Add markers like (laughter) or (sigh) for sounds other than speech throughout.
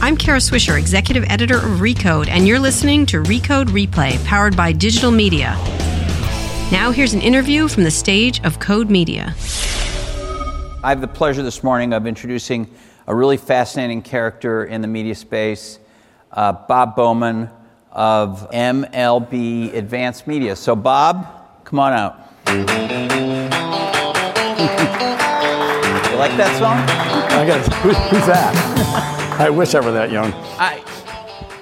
I'm Kara Swisher, Executive Editor of Recode, and you're listening to Recode Replay, powered by digital media. Now, here's an interview from the stage of Code Media. I have the pleasure this morning of introducing a really fascinating character in the media space, uh, Bob Bowman of MLB Advanced Media. So, Bob, come on out. (laughs) you like that song? I got who, (laughs) who's that? (laughs) I wish I were that young. I,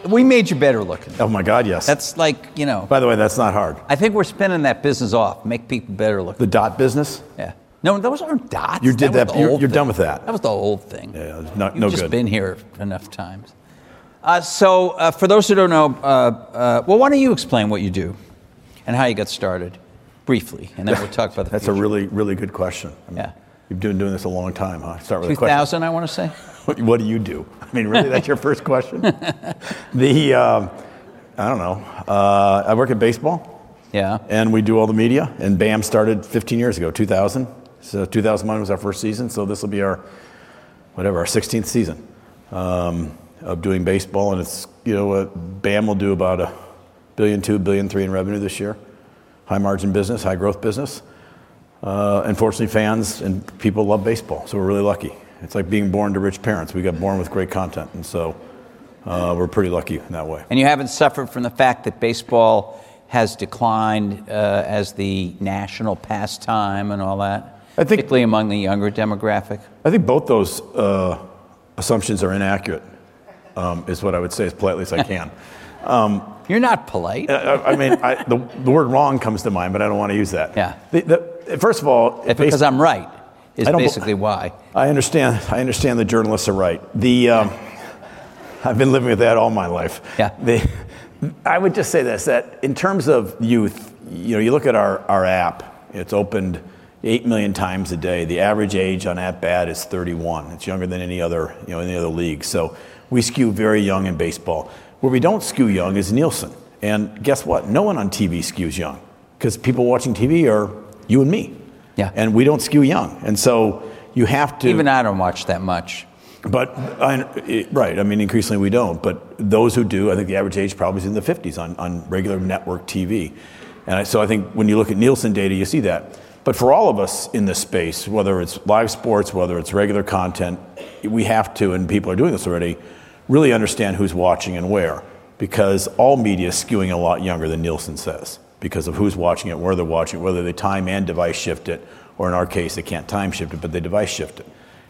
we made you better looking. Oh my God, yes. That's like, you know, By the way, that's not hard. I think we're spinning that business off, make people better looking. The dot business. Yeah. No, those aren't dots. You did that- the you're- you're done with that. That was the old thing. Yeah, no, You've no just good. been here enough times. Uh, so, uh, for those who don't know, uh, uh, well, why don't you explain what you do and how you got started, briefly, and then we'll talk about the (laughs) That's a really, really good question. I mean, Yeah. You've been doing this a long time, huh? Start with a question. 2000, I want to say. (laughs) What, what do you do? I mean, really, that's your first question? (laughs) the, um, I don't know. Uh, I work at baseball, Yeah. and we do all the media. And BAM started 15 years ago, 2000. So 2001 was our first season. So this will be our, whatever, our 16th season um, of doing baseball. And it's, you know, uh, BAM will do about a billion two, billion three in revenue this year. High margin business, high growth business. Uh, unfortunately, fans and people love baseball, so we're really lucky. It's like being born to rich parents. We got born with great content, and so uh, we're pretty lucky in that way. And you haven't suffered from the fact that baseball has declined uh, as the national pastime and all that, I think- particularly among the younger demographic. I think both those uh, assumptions are inaccurate, um, is what I would say as politely as I (laughs) can. You're not polite. I, I mean, I, the, the word wrong comes to mind, but I don't want to use that. Yeah. The, the, first of all, because I'm right, is basically why. I understand. I understand the journalists are right. The um, (laughs) I've been living with that all my life. Yeah. The, I would just say this: that in terms of youth, you know, you look at our, our app. It's opened eight million times a day. The average age on at bat is 31. It's younger than any other you know any other league. So we skew very young in baseball. Where we don't skew young is Nielsen. And guess what? No one on TV skews young because people watching TV are you and me. Yeah. And we don't skew young. And so you have to. Even I don't watch that much. But I, right, I mean, increasingly we don't. But those who do, I think the average age probably is in the 50s on, on regular network TV. And I, so I think when you look at Nielsen data, you see that. But for all of us in this space, whether it's live sports, whether it's regular content, we have to, and people are doing this already, really understand who's watching and where. Because all media is skewing a lot younger than Nielsen says, because of who's watching it, where they're watching it, whether they time and device shift it, or in our case, they can't time shift it, but they device shift it.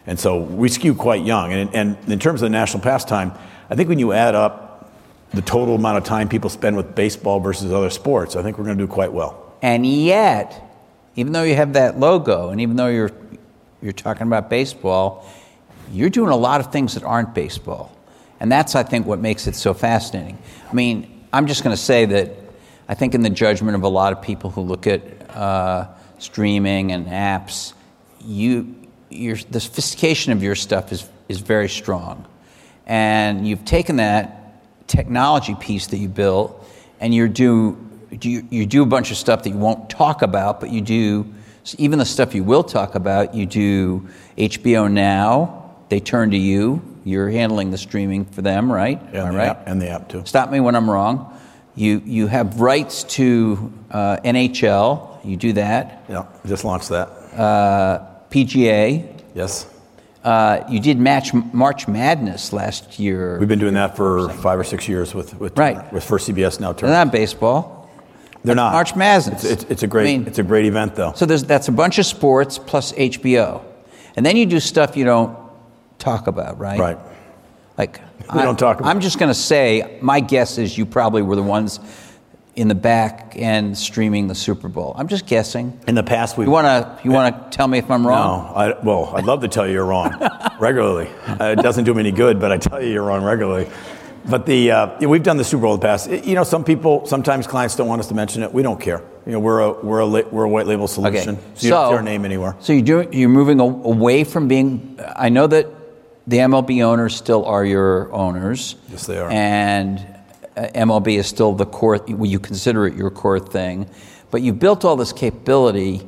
And so we skew quite young. And, and in terms of the national pastime, I think when you add up the total amount of time people spend with baseball versus other sports, I think we're going to do quite well. And yet, even though you have that logo, and even though you're you're talking about baseball, you're doing a lot of things that aren't baseball, and that's I think what makes it so fascinating. I mean, I'm just going to say that I think in the judgment of a lot of people who look at uh, streaming and apps, you your the sophistication of your stuff is is very strong, and you've taken that technology piece that you built, and you're do you, you do a bunch of stuff that you won't talk about, but you do even the stuff you will talk about. You do HBO Now. They turn to you. You're handling the streaming for them, right? Am I And the, right? app, and the app, too. Stop me when I'm wrong. You you have rights to uh, NHL. You do that. Yeah, just launched that. Uh, PGA. Yes. Uh, you did match March Madness last year. We've been doing that for five or six years with, with, Right. with First CBS now. They're not baseball. They're not. March Madness. It's, it's, it's a great I mean- it's a great event though. So there's, that's a bunch of sports plus HBO. And then you do stuff you don't talk about, right? right. Like, We I, don't talk about I'm just going to say, my guess is you probably were the ones in the back end streaming the Super Bowl. I'm just guessing. In the past, we You want to you want to tell me if I'm No, wrong? I, well, I'd love to tell you you're wrong (laughs) regularly. Uh, it doesn't do me any good, but I tell you you're wrong regularly. But the uh, we've done the Super Bowl in the past. You know, some people, sometimes clients don't want us to mention it. We don't care. You know, we're a we're a we're a white label solution. okay. So you don't see our name anywhere. So you're doing you're moving away from being. I know that the MLB owners still are your owners. Yes, they are. And uh, MLB is still the core. well, You consider it your core thing, but you built all this capability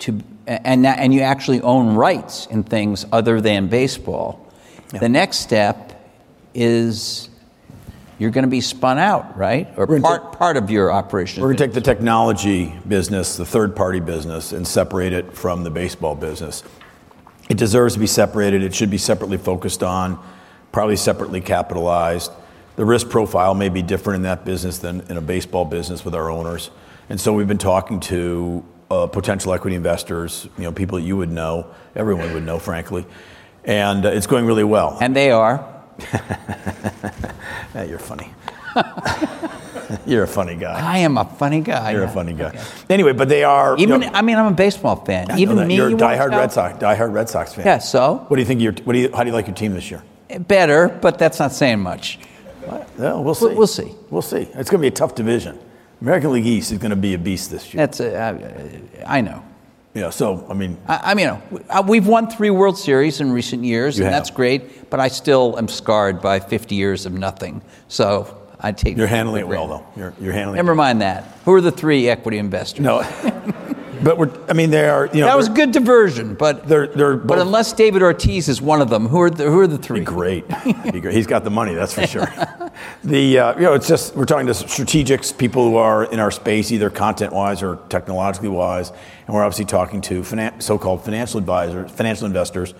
to, and now- and you actually own rights in things other than baseball. The next step is you're going to be spun out, right? Or part, part of your operation. We're going to take the technology business, the third party business, and separate it from the baseball business. It deserves to be separated. It should be separately focused on, probably separately capitalized. The risk profile may be different in that business than in a baseball business with our owners. And so we've been talking to uh, potential equity investors, you know, people that you would know, everyone would know, frankly. And uh, it's going really well. and they are. Yeah, (laughs) you're funny. (laughs) you're a funny guy. I am a funny guy. You're a funny guy. Anyway, but they are. you Even know- I mean, I'm a baseball fan. Even me, You're a you diehard Red? Sox, diehard Red Sox fan. Yeah. So What do you think? Your, what do you? How do you like your team this year? better, but that's not saying much. Well, we'll see. We'll- we'll see. We'll see. It's going to be a tough division. American League East is going to be a beast this year. That's a, uh, I know. Yeah. So I mean, I, I mean, you uh, we've won three World Series in recent years, You and have. that's great. But I still am scarred by 50 years of nothing. So I take. you're handling it well, though. You're, you're handling. Never it. mind that. Who are the three equity investors? No. (laughs) but we're. I mean, they are. You know, that was good diversion, but They're they're but unless David Ortiz is one of them, who are the, who are the three? great. Be great. He's got the money, that's for sure. (laughs) the uh, you know, it's just we're talking to strategics, people who are in our space, either content wise or technologically wise, and we're obviously talking to finan- so-called financial advisors, financial investors.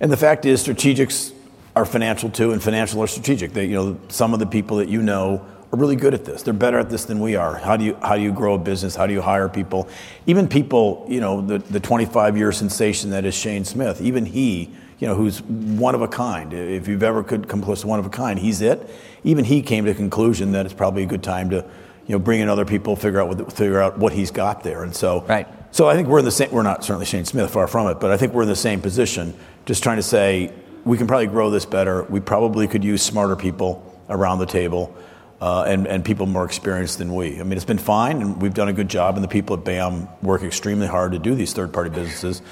And the fact is, strategics are financial too, and financial are strategic. They, you know, some of the people that you know are really good at this. They're better at this than we are. How do you how do you grow a business? How do you hire people? Even people, you know, the the 25 year sensation that is Shane Smith. Even he, you know, who's one of a kind. If you've ever could come close to one of a kind, he's it. Even he came to the conclusion that it's probably a good time to, you know, bring in other people, figure out what figure out what he's got there. And so, Right. So I think we're in the same. We're not certainly Shane Smith, far from it, but I think we're in the same position. Just trying to say we can probably grow this better. We probably could use smarter people around the table. Uh, and, and people more experienced than we. I mean, it's been fine, and we've done a good job, and the people at BAM work extremely hard to do these third party businesses.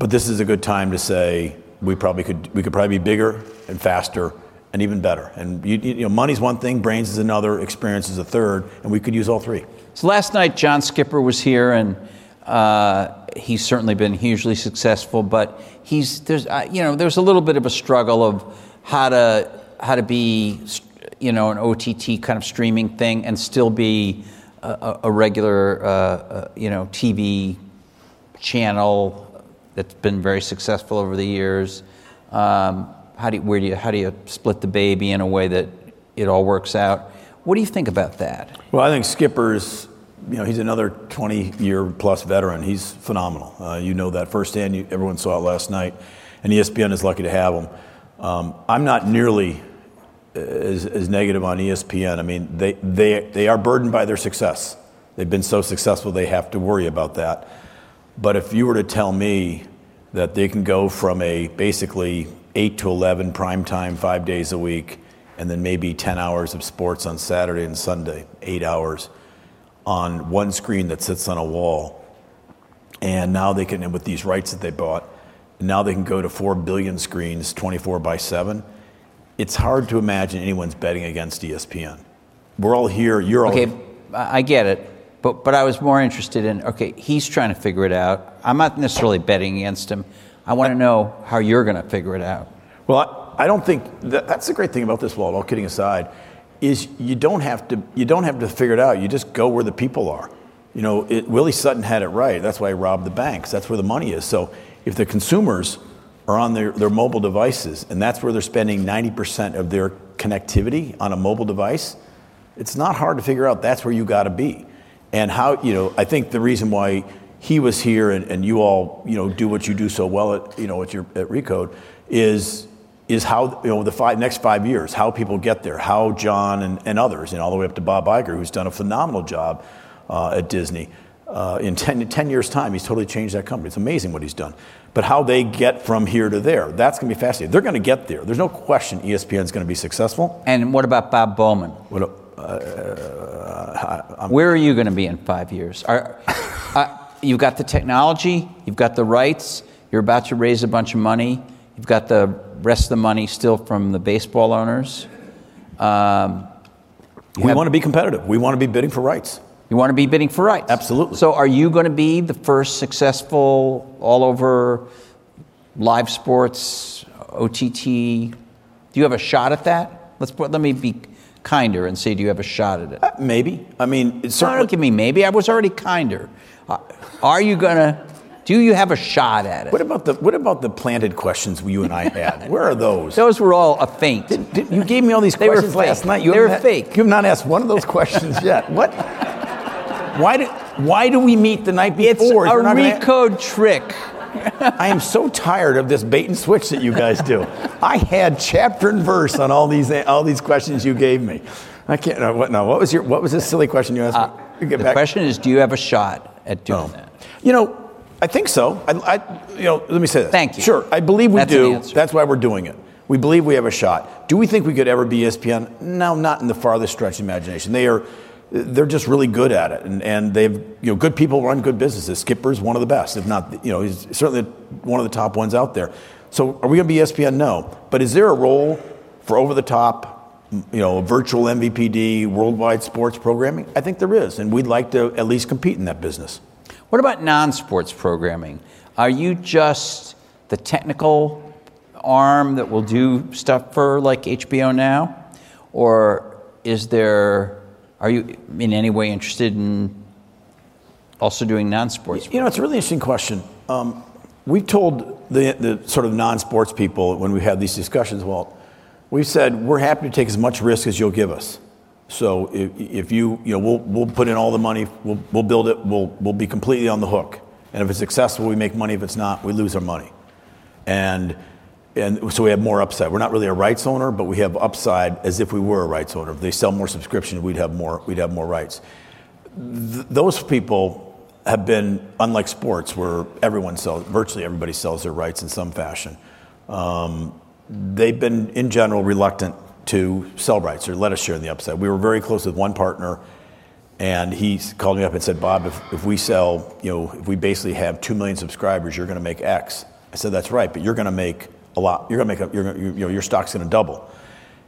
But this is a good time to say we probably could we could probably be bigger and faster and even better. And you, you know, money's one thing, brains is another, experience is a third, and we could use all three. So last night, John Skipper was here, and uh, he's certainly been hugely successful. But he's there's uh, you know there's a little bit of a struggle of how to how to be you know an OTT kind of streaming thing and still be a, a- regular uh, uh, you know TV channel that's been very successful over the years. Um, how do you, where do you how do you split the baby in a way that it all works out? What do you think about that? Well, I think Skipper's, you know, he's another 20 year plus veteran. He's phenomenal. Uh, you know that firsthand. You, everyone saw it last night, and ESPN is lucky to have him. Um, I'm not nearly as, as negative on ESPN. I mean, they, they, they are burdened by their success. They've been so successful, they have to worry about that. But if you were to tell me that they can go from a basically 8 to 11 prime time, five days a week, and then maybe 10 hours of sports on Saturday and Sunday, eight hours on one screen that sits on a wall, and now they can, and with these rights that they bought, now they can go to 4 billion screens 24 by 7. It's hard to imagine anyone's betting against ESPN. We're all here, you're all Okay, I I get it, but but I was more interested in okay, he's trying to figure it out. I'm not necessarily betting against him. I want to know how you're going to figure it out. Well, I, I don't think that, that's the great thing about this, Walt. All kidding aside, is you don't have to you don't have to figure it out. You just go where the people are. You know, it, Willie Sutton had it right. That's why he robbed the banks. That's where the money is. So if the consumers are on their, their mobile devices and that's where they're spending 90% of their connectivity on a mobile device, it's not hard to figure out that's where you got to be. And how, you know, I think the reason why he was here and, and you all, you know, do what you do so well at, you know, at, your, at Recode is, is how, you know, the five, next five years, how people get there, how John and, and others, and all the way up to Bob Iger, who's done a phenomenal job uh, at Disney. Uh, in 10, 10 years' time, he's totally changed that company. It's amazing what he's done. But how they get from here to there, that's going to be fascinating. They're going to get there. There's no question ESPN is going to be successful. And what about Bob Bowman? What, uh, Where are you going to be in five years? Are, uh, you've got the technology, you've got the rights, you're about to raise a bunch of money, you've got the rest of the money still from the baseball owners. Um, we have- want to be competitive. We want to be bidding for rights. You want to be bidding for rights. Absolutely. So, are you going to be the first successful all over live sports, OTT Do you have a shot at that? Let's put, let me be kinder and say, do you have a shot at it? Uh, maybe. I mean, it's No, don't give me maybe. I was already kinder. Uh, are you gonna? Do you have a shot at it? What about the what about the planted questions you and I had? (laughs) Where are those? Those were all a feint. Did- you gave me all these They questions last night. You They were had- fake. You have not asked one of those questions yet. (laughs) What? Why do Why do we meet the night It's before? a You're gonna- recode trick. (laughs) I am so tired of this bait and switch that you guys do. I had chapter and verse on all these all these questions you gave me. I can't. No, what? No. What was your? What was this silly question you asked me? You Uh, The back- question is, do you have a shot at doing Oh. that? You know, I think so. I, I, you know, let me say this. Thank you. Sure, I believe we That's do. That's why we're doing it. We believe we have a shot. Do we think we could ever be ESPN? No, not in the farthest stretch of imagination. They are, they're just really good at it, and, and they've, you know, good people run good businesses. Skipper's one of the best, if not, you know, he's certainly one of the top ones out there. So, are we going to be ESPN? No. But is there a role for over the top, you know, virtual MVPD, worldwide sports programming? I think there is, and we'd like to at least compete in that business. What about non-sports programming? Are you just the technical arm that will do stuff for like HBO now, or is there? Are you in any way interested in also doing non-sports? You know, it's a really interesting question. Um, we've told the, the sort of non-sports people when we have these discussions, well, we've said we're happy to take as much risk as you'll give us. So if, you, you know, we'll, we'll put in all the money, we'll, we'll build it, we'll, we'll be completely on the hook. And if it's successful, we make money. If it's not, we lose our money. And, and so we have more upside. We're not really a rights owner, but we have upside as if we were a rights owner. If they sell more subscriptions, we'd have more, we'd have more rights those people have been unlike sports where everyone sells virtually everybody sells their rights in some fashion um, they've been in general reluctant to sell rights or let us share in the upside we were very close with one partner and he called me up and said bob if, if we sell you know if we basically have 2 million subscribers you're going to make x i said that's right but you're going to make a lot you're going to make a, you know your stock's going to double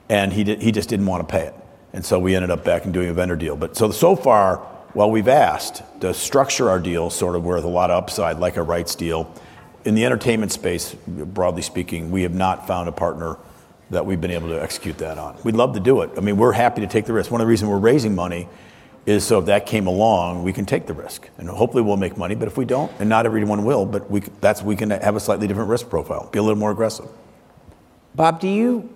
and he, he just didn't want to pay it. And so we ended up back and doing a vendor deal. But so, so far, while we've asked to structure our deal sort of with a lot of upside, like a rights deal, in the entertainment space, broadly speaking, we have not found a partner that we've been able to execute that on. We'd love to do it. I mean, we're happy to take the risk. One of the reasons we're raising money is so if that came along, we can take the risk. And hopefully we'll make money, but if we don't, and not everyone will, but we, that's, we can have a slightly different risk profile, be a little more aggressive. Bob, do you?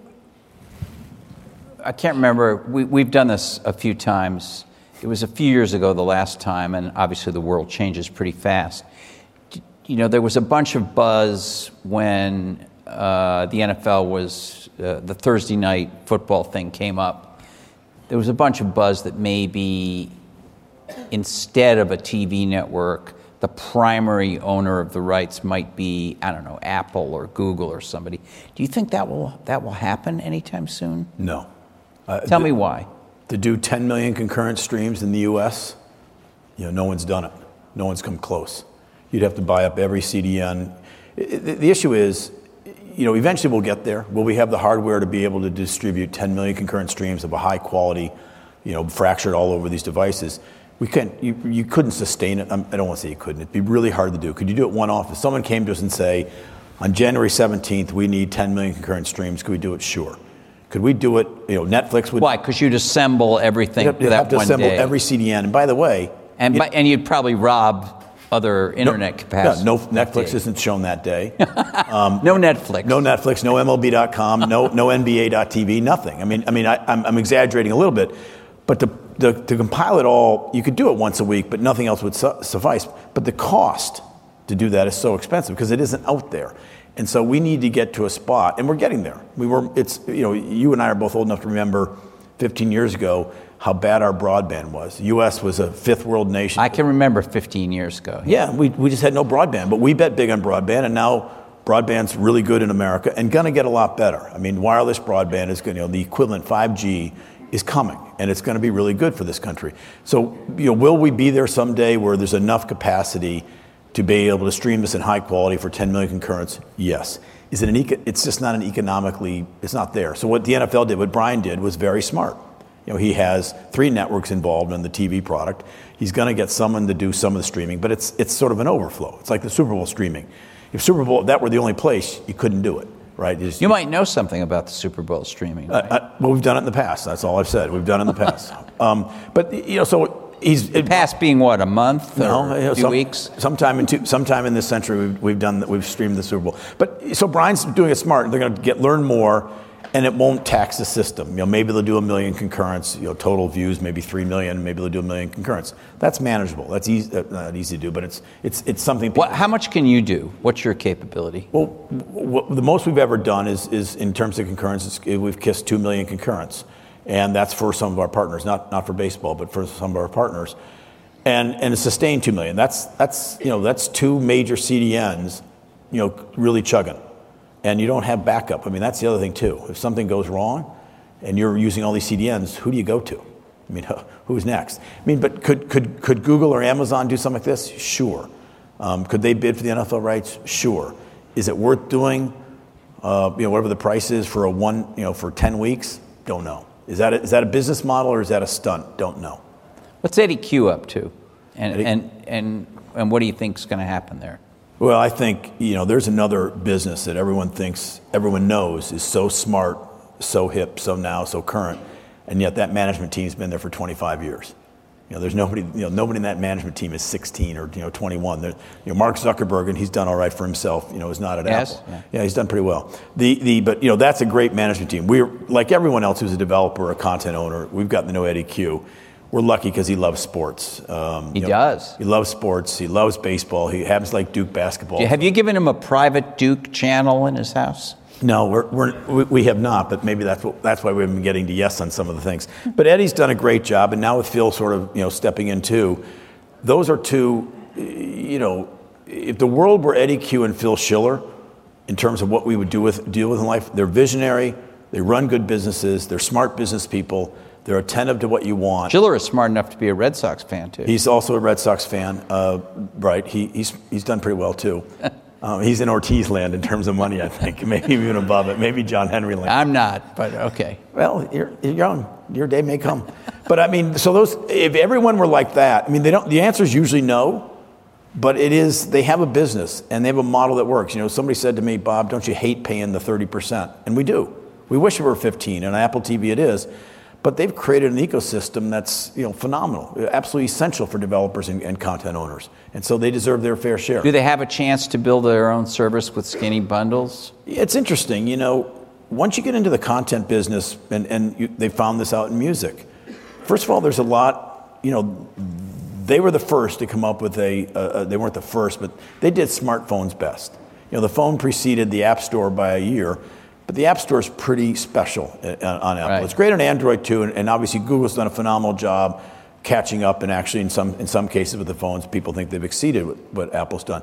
I can't remember. We, we've done this a few times. It was a few years ago the last time, and obviously the world changes pretty fast. You know, there was a bunch of buzz when uh, the NFL was uh, the Thursday night football thing came up. There was a bunch of buzz that maybe instead of a TV network, the primary owner of the rights might be I don't know Apple or Google or somebody. Do you think that will that will happen anytime soon? No. Uh, Tell me why. to do 10 million concurrent streams in the US, you know, no one's done it. No one's come close. You'd have to buy up every CDN. I- I- The issue is, you know, eventually we'll get there. Will we have the hardware to be able to distribute 10 million concurrent streams of a high quality, you know, fractured all over these devices? We couldn't, you, you couldn't sustain it. I'm- don't want to say you couldn't. It'd be really hard to do. Could you do it one off? If someone came to us and say, on January 17th, we need 10 million concurrent streams, could we do it? Sure. Could we do it? You know, Netflix would Why? Because you'd assemble everything You'd have, you'd that have to one assemble day, every CDN. And by the way, and by, and you'd probably rob other internet yeah, capacity. no that Netflix day. isn't shown that day. (laughs) no Netflix. no Netflix, no MLB.com, no no NBA.TV, nothing. I mean, I mean, I, I'm, I'm exaggerating a little bit, but to, to, to compile it all, you could do it once a week, but nothing else would su- suffice. But the cost to do that is so expensive because it isn't out there. And so we need to get to a spot, and we're getting there. We were, it's, you know, you and I are both old enough to remember 15 years ago how bad our broadband was. The U.S. was a fifth world nation. I can remember 15 years ago. Yeah, we, we just had no broadband, but we bet big on broadband, and now broadband's really good in America and going to get a lot better. I mean, wireless broadband is going to, you know, the equivalent 5G is coming, and it's going to be really good for this country. So, you know, will we be there someday where there's enough capacity to be able to stream this in high quality for 10 million concurrents? Yes. Is it an eco- it's just not an economically, it's not there. So what the NFL did, what Brian did was very smart. You know, he has three networks involved in the TV product. He's going to get someone to do some of the streaming, but it's, it's sort of an overflow. It's like the Super Bowl streaming. If Super Bowl, if that were the only place, you couldn't do it. right? You, just- You might know something about the Super Bowl streaming. Uh, uh, well, we've done it in the past. That's all I've said. We've done it in the past. (laughs) um, but you know, so he's it, Past being what a month or no, you know, some- weeks. Sometime in two, sometime in this century, we've, we've done we've streamed the Super Bowl. But so Brian's doing it smart. They're going to get learn more, and it won't tax the system. You know, maybe they'll do a million concurrents. You know, total views maybe three million. Maybe they'll do a million concurrents. That's manageable. That's easy, uh, not easy to do, but it's it's it's something. What, how much can you do? What's your capability? Well, w- the most we've ever done is, is in terms of concurrence, is we've kissed 2 million concurrents. And that's for some of our partners, not, not for baseball, but for some of our partners. And, and it's sustained 2 million. That's, that's, you know, that's two major CDNs, you know, really chugging. And you don't have backup. I mean, that's the other thing, too. If something goes wrong and you're using all these CDNs, who do you go to? I mean, (laughs) who's next? I mean, but could, could, could Google or Amazon do something like this? Sure. Um, could they bid for the NFL rights? Sure. Is it worth doing? Uh, you know, whatever the price is for a one, you know, for 10 weeks? Don't know. Is that a, is that a business model or is that a stunt? Don't know. What's Eddy Cue up to? And, Eddy- and, and, and what do you think is going to happen there? Well, I think, you know, there's another business that everyone thinks, everyone knows is so smart, so hip, so now, so current, and yet that management team's been there for 25 years. You know, there's nobody, you know, nobody in that management team is 16 or, you know, 21. There, you know, Mark Zuckerberg, and he's done all right for himself, you know, is not at Yes, Apple. yeah. Yeah, he's done pretty well. The, the, but, you know, that's a great management team. We're, like everyone else who's a developer, a content owner, we've got to know Eddy Cue. We're lucky because he loves sports. Um, He you know, does. He loves sports. He loves baseball. He happens to like Duke basketball. You- Have you given him a private Duke channel in his house? No, we're, we're, we- we have not, but maybe that's, what, that's why we've been getting to yes on some of the things. But Eddy's done a great job, and now with Phil sort of you know stepping in too, those are two, you know, if the world were Eddy Cue and Phil Schiller, in terms of what we would do with deal with in life, they're visionary, they run good businesses, they're smart business people, they're attentive to what you want. Schiller is smart enough to be a Red Sox fan, too. He's also a Red Sox fan, uh, right? He, he's, he's done pretty well too. Um, (laughs) he's in Ortiz land in terms of money, I think, (laughs) maybe even above it, maybe John Henry land. I'm not, but okay. Well, you're, you're young. Your day may come. But I mean, so those, if everyone were like that, I mean, they don't, the answer is usually no, but it is, they have a business and they have a model that works. You know, somebody said to me, Bob, don't you hate paying the 30%? And we do. We wish it were 15, and on Apple TV it is. But they've created an ecosystem that's, you know, phenomenal, absolutely essential for developers and, and content owners. And so they deserve their fair share. Do they have a chance to build their own service with skinny bundles? It's interesting, you know, once you get into the content business, and, and you, they found this out in music, first of all, there's a lot, you know, they were the first to come up with a, uh, they weren't the first, but they did smartphones best. You know, the phone preceded the App Store by a year, but the App Store is pretty special uh, on Apple. Right. It's great on Android too, and, and obviously Google's done a phenomenal job catching up, and actually in some, in some cases with the phones, people think they've exceeded what, what Apple's done.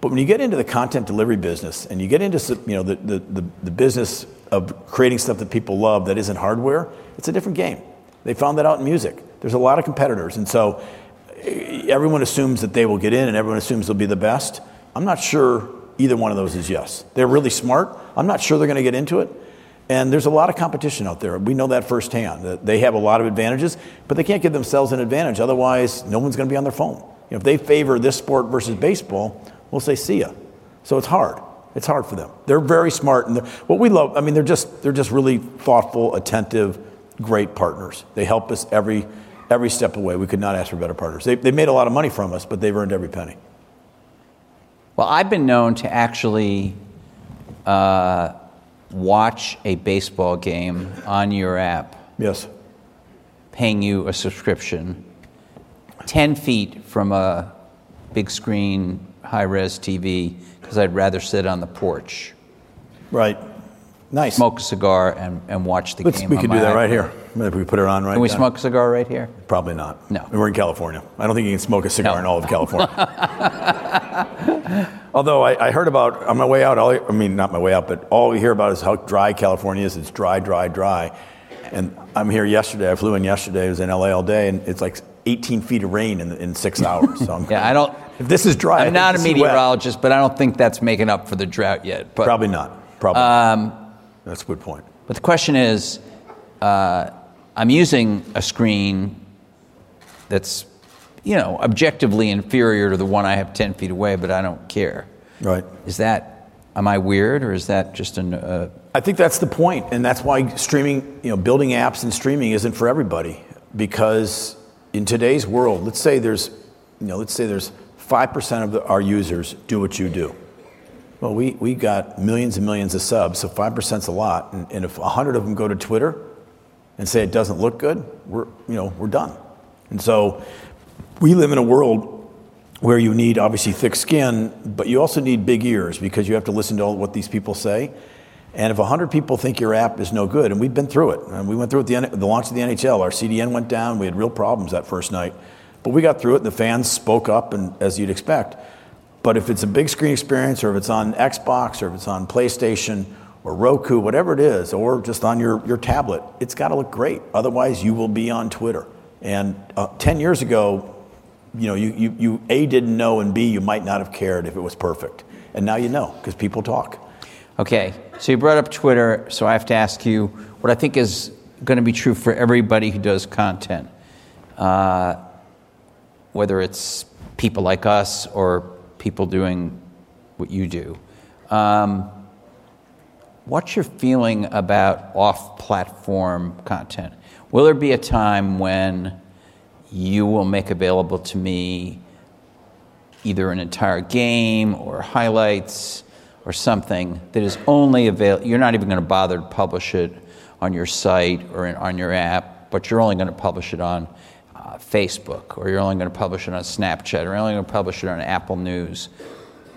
But when you get into the content delivery business and you get into you know, the, the, the, the business of creating stuff that people love that isn't hardware, it's a different game. They found that out in music. There's a lot of competitors. And so eh, everyone assumes that they will get in and everyone assumes they'll be the best. I'm not sure either one of those is yes. They're really smart. I'm not sure they're going to get into it. And there's a lot of competition out there. We know that firsthand. They have a lot of advantages, but they can't give themselves an advantage. Otherwise, no one's going to be on their phone. You know, if they favor this sport versus baseball, we'll say see ya. So it's hard. It's hard for them. They're very smart, and what we love. I mean, they're just they're just really thoughtful, attentive, great partners. They help us every every step of the way. We could not ask for better partners. They they made a lot of money from us, but they've earned every penny. Well, I've been known to actually uh, watch a baseball game on your app, Yes. paying you a subscription, 10 feet from a big screen, high res TV, because I'd rather sit on the porch, Right. Nice. smoke a cigar, and, and watch the Let's, game. we could do that right here. Maybe we put it on right Can we now. smoke a cigar right here? Probably not. No. And we're in California. I don't think you can smoke a cigar No. in all of California. (laughs) Although I, I heard about on my way out, all, I mean, not my way out, but all we hear about is how dry California is. It's dry, dry, dry. And I'm here yesterday. I flew in yesterday. I was in LA all day, and it's like 18 feet of rain in, in six (laughs) hours. So I'm, Yeah, I don't. (laughs) if this is dry, I'm not a this is wet. meteorologist, but I don't think that's making up for the drought yet. But Probably not. Probably. Um, That's a good point. But the question is, uh, I'm using a screen that's, you know, objectively inferior to the one I have 10 feet away, but I don't care. Right. Is that am I weird, or is that just an? Uh, I think that's the point, and that's why streaming, you know, building apps and streaming isn't for everybody. Because in today's world, let's say there's, you know, let's say there's five percent of the, our users do what you do. Well, we we got millions and millions of subs, so five percent's a lot. And, and if hundred of them go to Twitter and say it doesn't look good, we're you know we're done. And so we live in a world where you need obviously thick skin, but you also need big ears because you have to listen to all what these people say. And if 100 people think your app is no good, and we've been through it, and we went through it the, the launch of the NHL, our CDN went down, we had real problems that first night. But we got through it, and the fans spoke up, and as you'd expect. But if it's a big screen experience, or if it's on Xbox, or if it's on PlayStation, or Roku, whatever it is, or just on your, your tablet, it's got to look great. Otherwise, you will be on Twitter. And uh, 10 years ago, you know, you, you, you A, didn't know, and B, you might not have cared if it was perfect. And now you know, because people talk. Okay, so you brought up Twitter, so I have to ask you what I think is going to be true for everybody who does content, uh, whether it's people like us or people doing what you do. Um, what's your feeling about off platform content? Will there be a time when you will make available to me either an entire game or highlights or something that is only available. You're not even going to bother to publish it on your site or in, on your app, but you're only going to publish it on uh, Facebook or you're only going to publish it on Snapchat or you're only going to publish it on Apple News.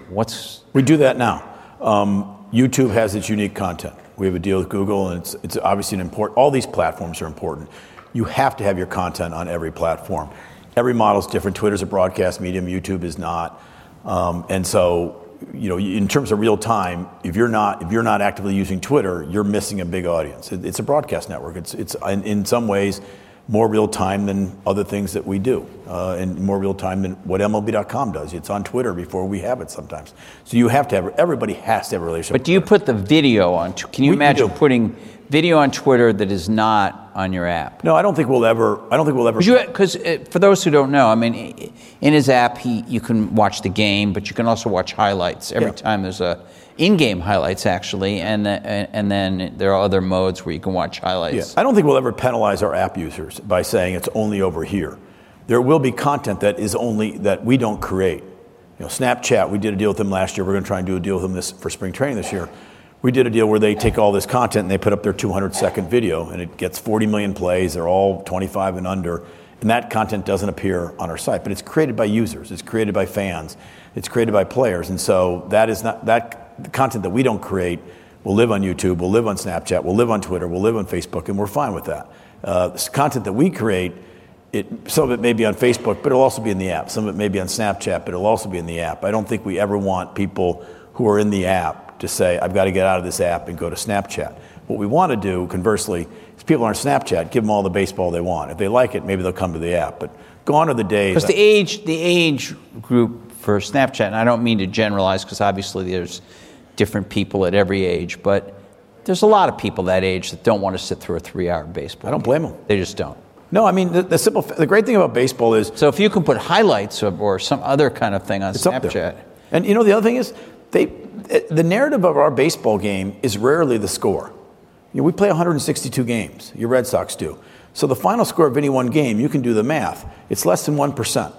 What's we do that now. Um, YouTube has its unique content. We have a deal with Google, and it's, it's obviously an important. All these platforms are important you have to have your content on every platform. Every model is different. Twitter's a broadcast medium, YouTube is not. Um, and so, you know, in terms of real time, if you're not if you're not actively using Twitter, you're missing a big audience. It, it's a broadcast network. It's it's in, in, some ways more real time than other things that we do, uh, and more real time than what MLB.com does. It's on Twitter before we have it sometimes. So you have to have everybody has to have a relationship. But do you put the video on? Can you we, imagine putting video on Twitter that is not on your app. No, I don't think we'll ever. I don't think we'll ever. Because uh, for those who don't know, I mean, in his app, he you can watch the game, but you can also watch highlights every yeah. time. There's a in-game highlights actually, and uh, and then there are other modes where you can watch highlights. Yeah. I don't think we'll ever penalize our app users by saying it's only over here. There will be content that is only that we don't create. You know, Snapchat. We did a deal with them last year. We're going to try and do a deal with them this for spring training this year we did a deal where they take all this content and they put up their 200 second video and it gets 40 million plays. They're all 25 and under. And that content doesn't appear on our site, but it's created by users, it's created by fans, it's created by players. And so that is not that content that we don't create will live on YouTube, will live on Snapchat, will live on Twitter, will live on Facebook, and we're fine with that. Uh, this content that we create, it, some of it may be on Facebook, but it'll also be in the app. Some of it may be on Snapchat, but it'll also be in the app. I don't think we ever want people who are in the app to say, I've got to get out of this app and go to Snapchat. What we want to do, conversely, is people on Snapchat, give them all the baseball they want. If they like it, maybe they'll come to the app. But gone are the days. Because the age, the age group for Snapchat, and I don't mean to generalize because obviously there's different people at every age, but there's a lot of people that age that don't want to sit through a three-hour baseball. I don't blame them. They just don't. No, I mean the, the, simple, the great thing about baseball is. So if you can put highlights or, or some other kind of thing on Snapchat. And you know the other thing is, they, the narrative of our baseball game is rarely the score. You know, we play 162 games, your Red Sox do. So the final score of any one game, you can do the math, it's less than 1%.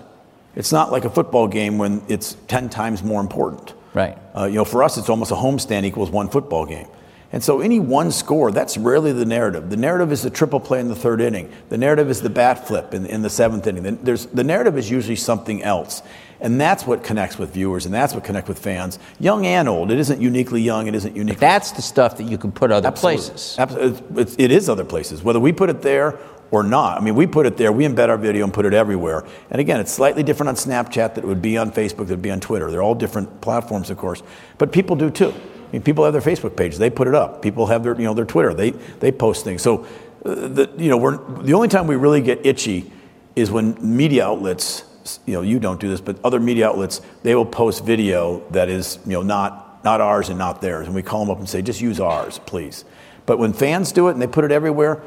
It's not like a football game when it's 10 times more important. Right. Uh, you know, for us, it's almost a homestand equals one football game. And so any one score, that's rarely the narrative. The narrative is the triple play in the third inning. The narrative is the bat flip in, in the seventh inning. There's, the narrative is usually something else. And that's what connects with viewers and that's what connects with fans, young and old. It isn't uniquely young, it isn't uniquely. That's the stuff that you can put other Absolutely. places. Absolutely. It's, it is other places, whether we put it there or not. I mean, we put it there, we embed our video and put it everywhere. And again, it's slightly different on Snapchat that it would be on Facebook, that would be on Twitter. They're all different platforms, of course. But people do too. I mean, people have their Facebook page, they put it up. People have their, you know, their Twitter, they, they post things. So, uh, the, you know, we're, the only time we really get itchy is when media outlets you know, you don't do this, but other media outlets, they will post video that is, you know, not, not ours and not theirs. And we call them up and say, just use ours, please. But when fans do it and they put it everywhere,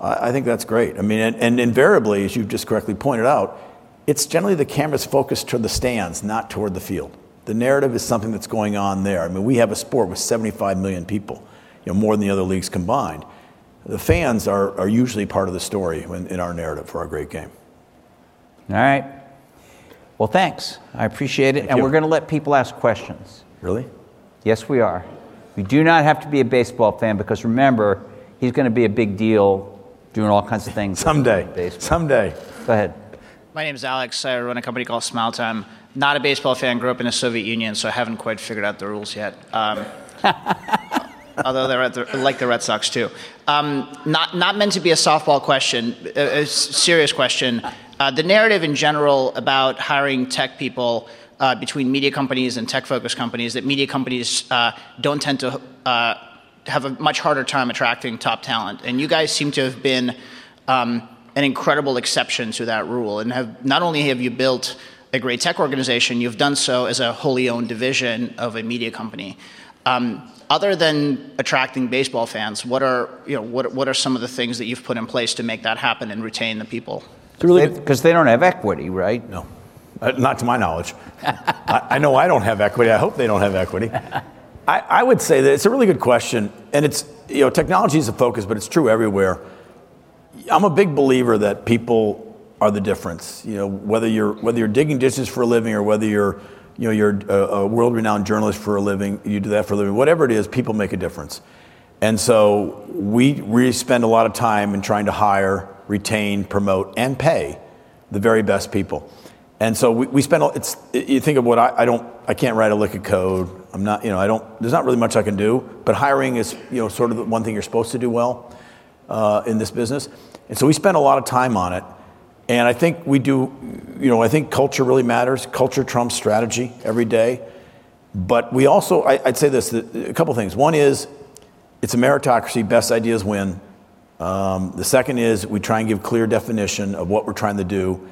I, I think that's great. I mean, and, and invariably, as you've just correctly pointed out, it's generally the camera's focused toward the stands, not toward the field. The narrative is something that's going on there. I mean, we have a sport with 75 million people, you know, more than the other leagues combined. The fans are, are usually part of the story in, in our narrative for our great game. All right. Well, thanks. I appreciate it. Thank and you. we're going to let people ask questions. Really? Yes, we are. You do not have to be a baseball fan because remember, he's going to be a big deal doing all kinds of things. Someday. Baseball. Someday. Go ahead. My name is Alex. I run a company called Smile Time. Not a baseball fan. Grew up in the Soviet Union, so I haven't quite figured out the rules yet. Um, (laughs) although they're the, like the Red Sox too. Um, not not meant to be a softball question. A, a serious question. Uh, the narrative in general about hiring tech people. Uh, between media companies and tech-focused companies, that media companies uh, don't tend to uh, have a much harder time attracting top talent, and you guys seem to have been um, an incredible exception to that rule. And have not only have you built a great tech organization, you've done so as a wholly owned division of a media company. Um, other than attracting baseball fans, what are you know what what are some of the things that you've put in place to make that happen and retain the people? Because they don't have equity, right? No. Uh, not to my knowledge. I, I know I don't have equity. I hope they don't have equity. I, I would say that it's a really good question. And it's, you know, technology is a focus, but it's true everywhere. I'm a big believer that people are the difference. You know, whether you're, whether you're digging ditches for a living or whether you're, you know, you're a, a world renowned journalist for a living, you do that for a living, whatever it is, people make a difference. And so we really spend a lot of time in trying to hire, retain, promote, and pay the very best people. And so we, we spend, it's, you think of what I, I don't, I can't write a lick of code. I'm not, you know, I don't, there's not really much I can do, but hiring is, you know, sort of the one thing you're supposed to do well uh, in this business. And so we spend a lot of time on it. And I think we do, you know, I think culture really matters. Culture trumps strategy every day. But we also, I, I'd say this, a couple things. One is it's a meritocracy, best ideas win. Um, the second is we try and give clear definition of what we're trying to do.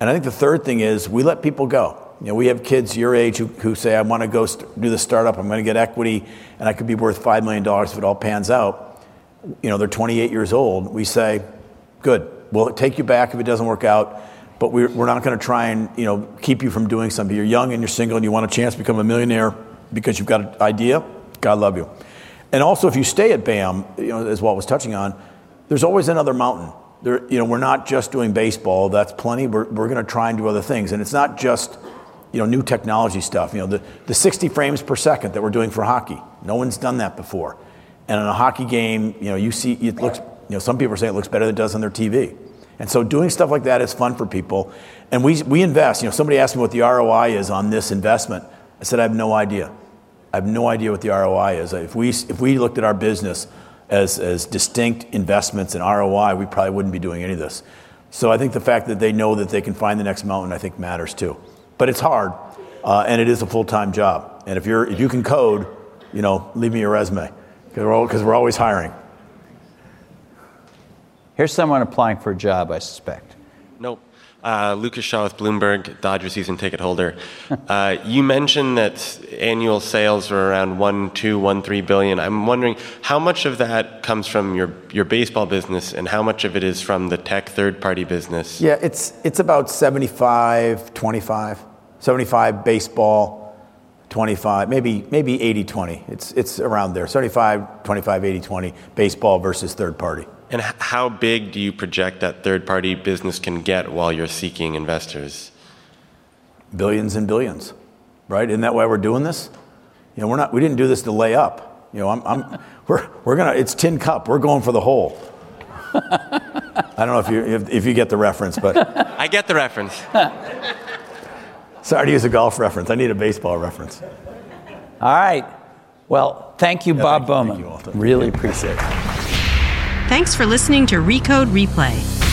And I think the third thing is we let people go. You know, we have kids your age who, who say, I want to go st- do the startup, I'm going to get equity, and I could be worth $5 million if it all pans out. You know, they're 28 years old. We say, good, we'll take you back if it doesn't work out, but we're, we're not going to try and, you know, keep you from doing something. You're young and you're single and you want a chance to become a millionaire because you've got an idea, God love you. And also, if you stay at BAM, you know, as Walt was touching on, there's always another mountain. There, you know, we're not just doing baseball. That's plenty. We're, we're going to try and do other things. And it's not just, you know, new technology stuff. You know, the, the 60 frames per second that we're doing for hockey. No one's done that before. And in a hockey game, you know, you see it looks, you know, some people are saying it looks better than it does on their TV. And so doing stuff like that is fun for people. And we, we invest. You know, somebody asked me what the ROI is on this investment. I said, I have no idea. I have no idea what the ROI is. If we, if we looked at our business as, as distinct investments in ROI, we probably wouldn't be doing any of this. So I think the fact that they know that they can find the next mountain, I think matters too. But it's hard, uh, and it is a full-time job. And if, you're, if you can code, you know, leave me your resume, because we're, we're always hiring. Here's someone applying for a job, I suspect. Nope. Uh, Lucas Shaw with Bloomberg, Dodger season ticket holder. (laughs) Uh, you mentioned that annual sales were around one, two, one, three billion. I'm wondering how much of that comes from your, your baseball business and how much of it is from the tech third party business? Yeah, it's, it's about 75, 25. 75 baseball, 25, maybe, maybe 80, 20. It's, it's around there. 75, 25, 80, 20, baseball versus third party. And how big do you project that third party business can get while you're seeking investors? Billions and billions, right? Isn't that why we're doing this? You know, we're not, we didn't do this to lay up. You know, I'm, I'm, (laughs) we're, we're gonna, it's tin cup. We're going for the hole. (laughs) I don't know if you, if, if you get the reference, but (laughs) I get the reference. sorry to use a golf reference. I need a baseball reference. All right. Well, thank you, Bob thank you- Bowman. thank you, Walter. really appreciate it. Thanks for listening to Recode Replay.